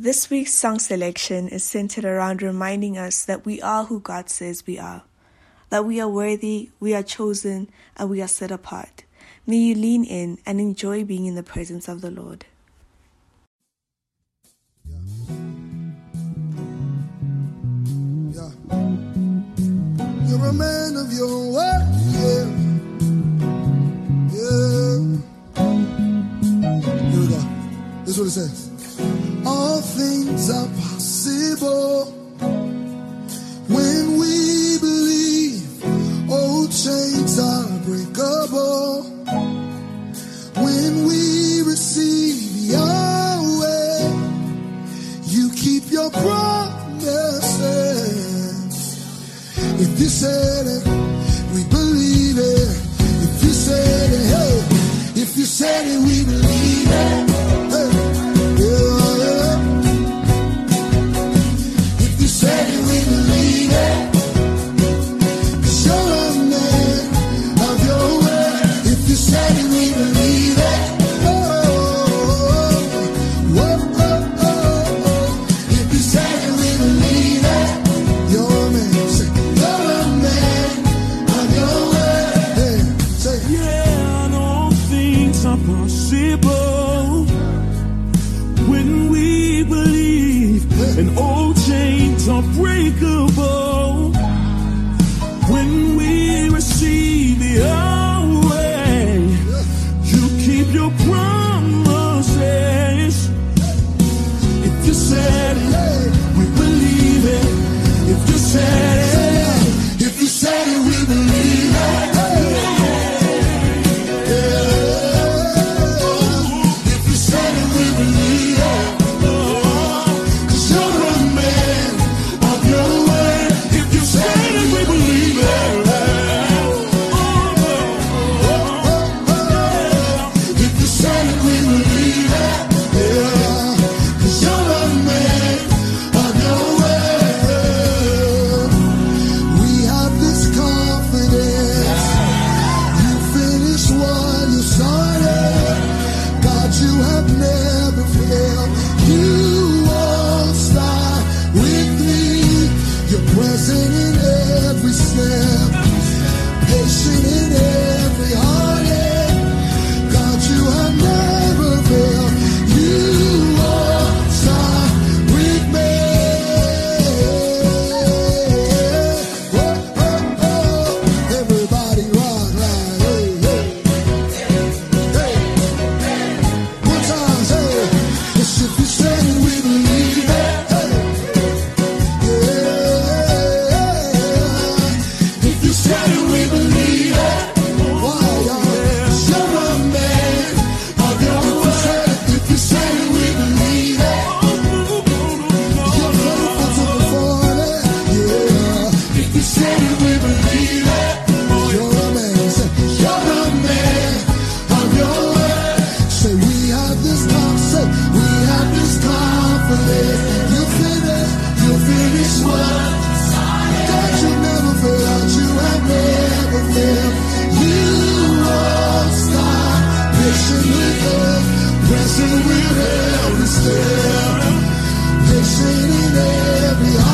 This week's song selection is centered around reminding us that we are who God says we are, that we are worthy, we are chosen, and we are set apart. May you lean in and enjoy being in the presence of the Lord. Yeah. You're a man of your word, yeah. Yeah. Here we go. This is what it says all things are possible. When we believe old chains are breakable. When we receive Yahweh you keep your promises. If you said it Patient with every step, patient in every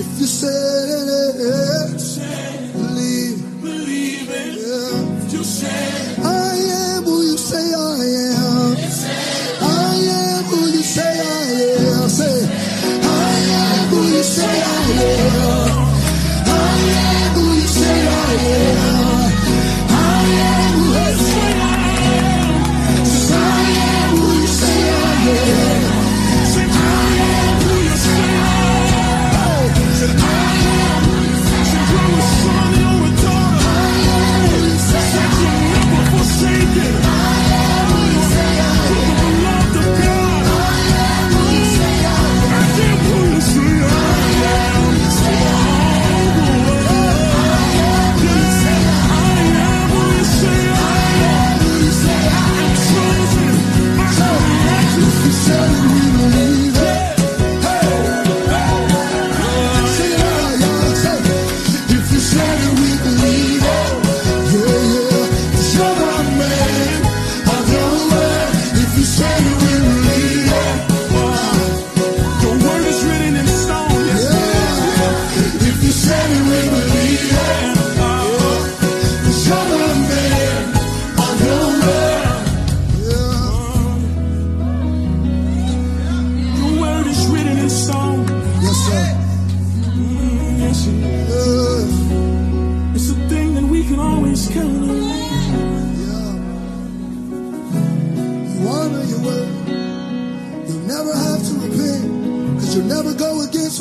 If you said it, if said, believe, believe it. Yeah. If you said, I am who you say I am. Said, I am who you say I am. Say, I am who you say I am.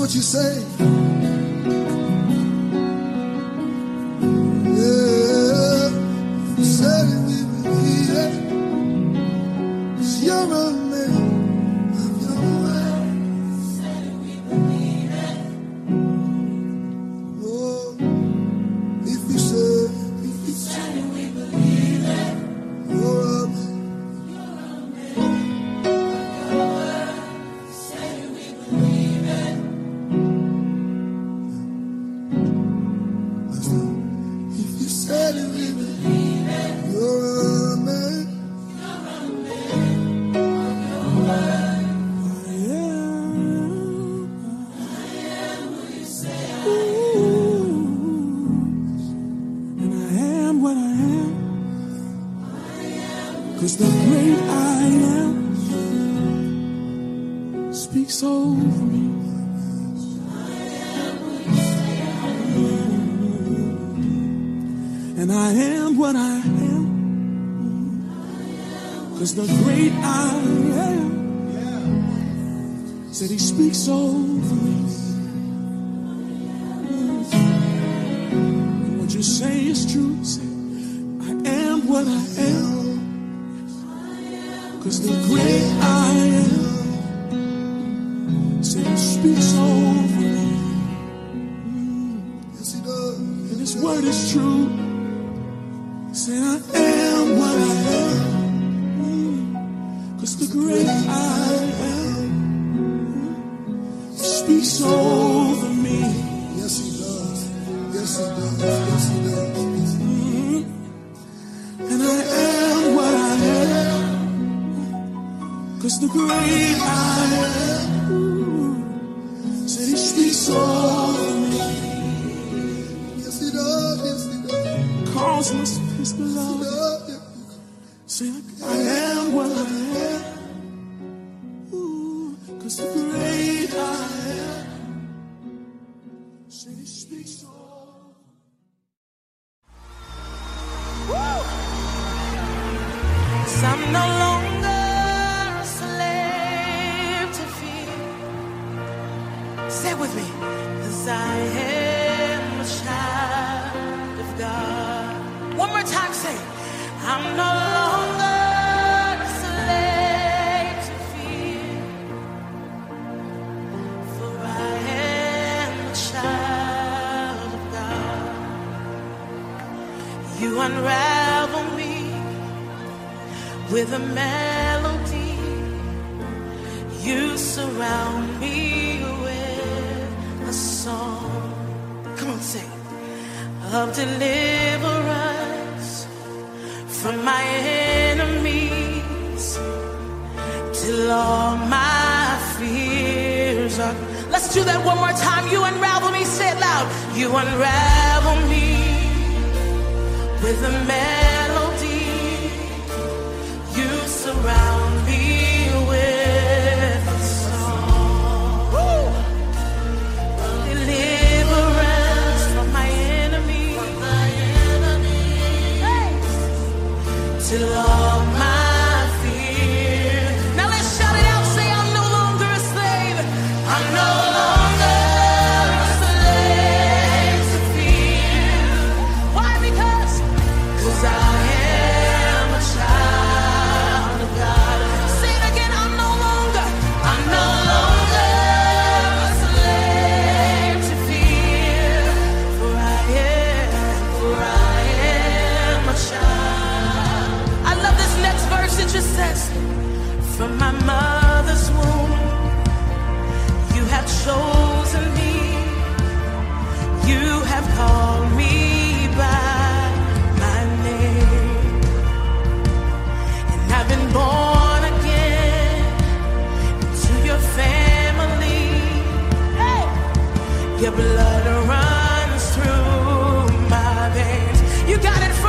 what you say. is the great I am. Said he speaks over me. What you say is true. Say, I am what I am. Cause the great I am. Cause the great I am said he speaks over me. Yes, he does. Yes, he does. Calls us his. Say, I am what I am. with a melody. You surround me with a song. Come on sing. Of deliverance from my enemies till all my fears are. Let's do that one more time. You unravel me. Say it loud. You unravel me with a melody. From my mother's womb, you have chosen me. You have called me by my name. And I've been born again to your family. Hey! Your blood runs through my veins. You got it from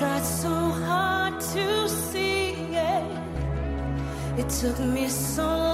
tried so hard to see it. It took me so long.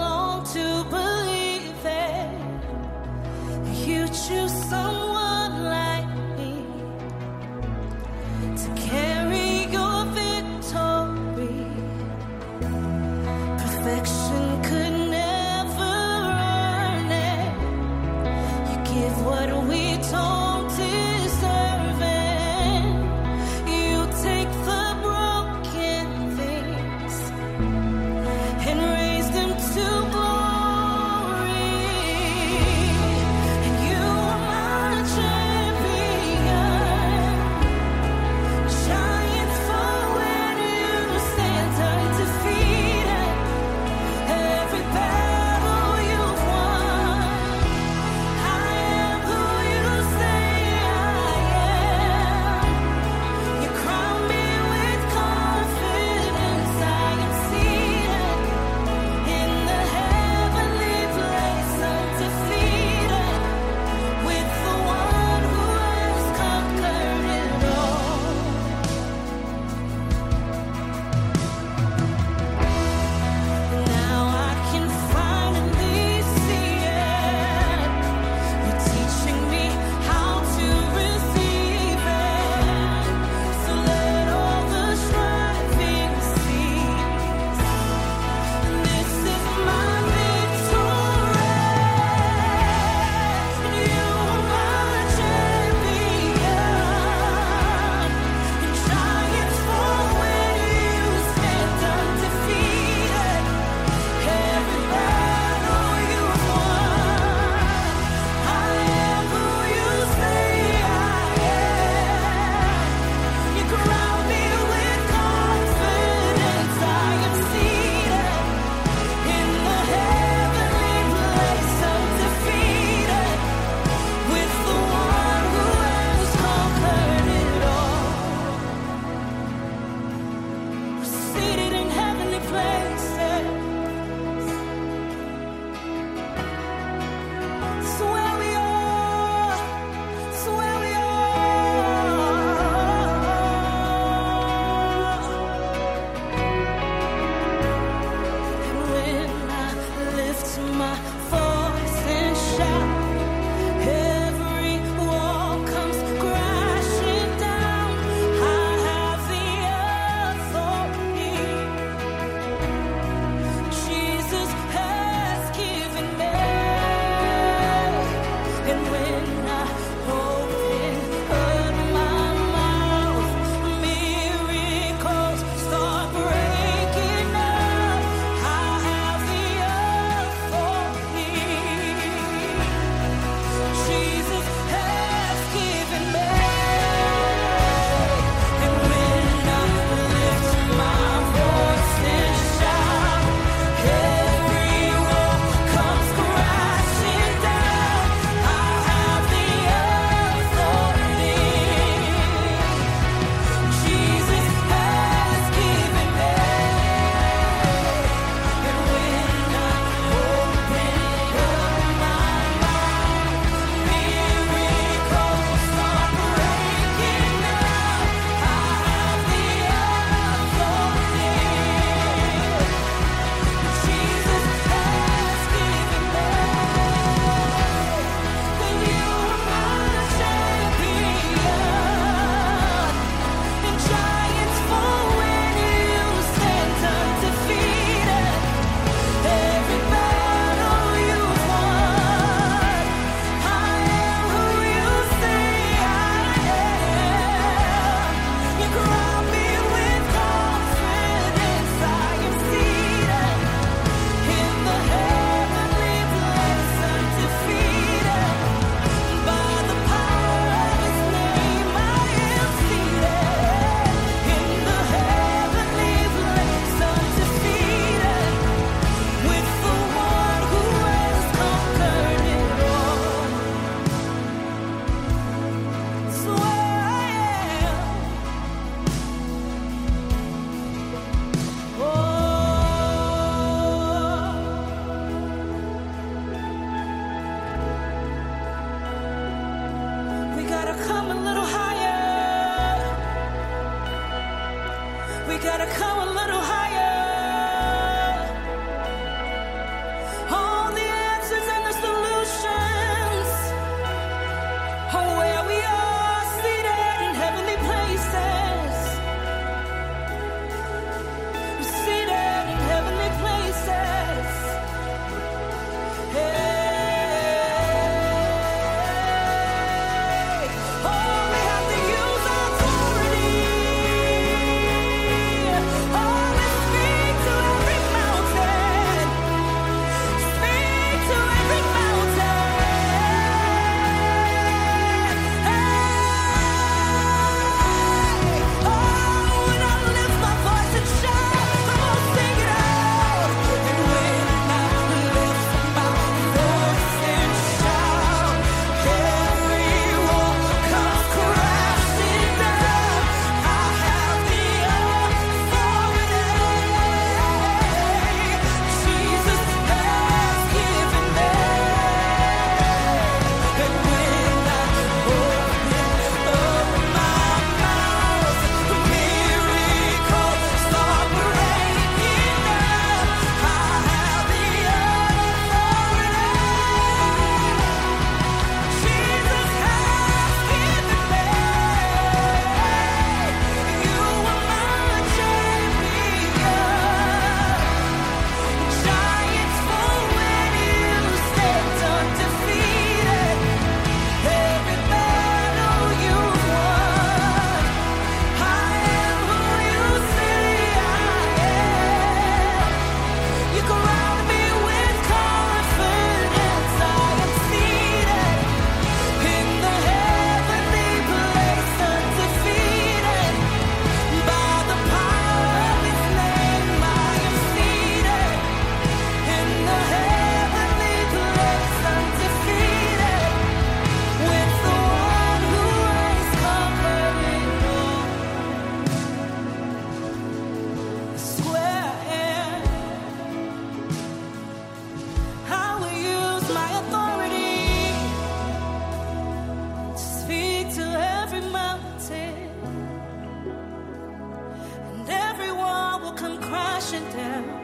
crashing down.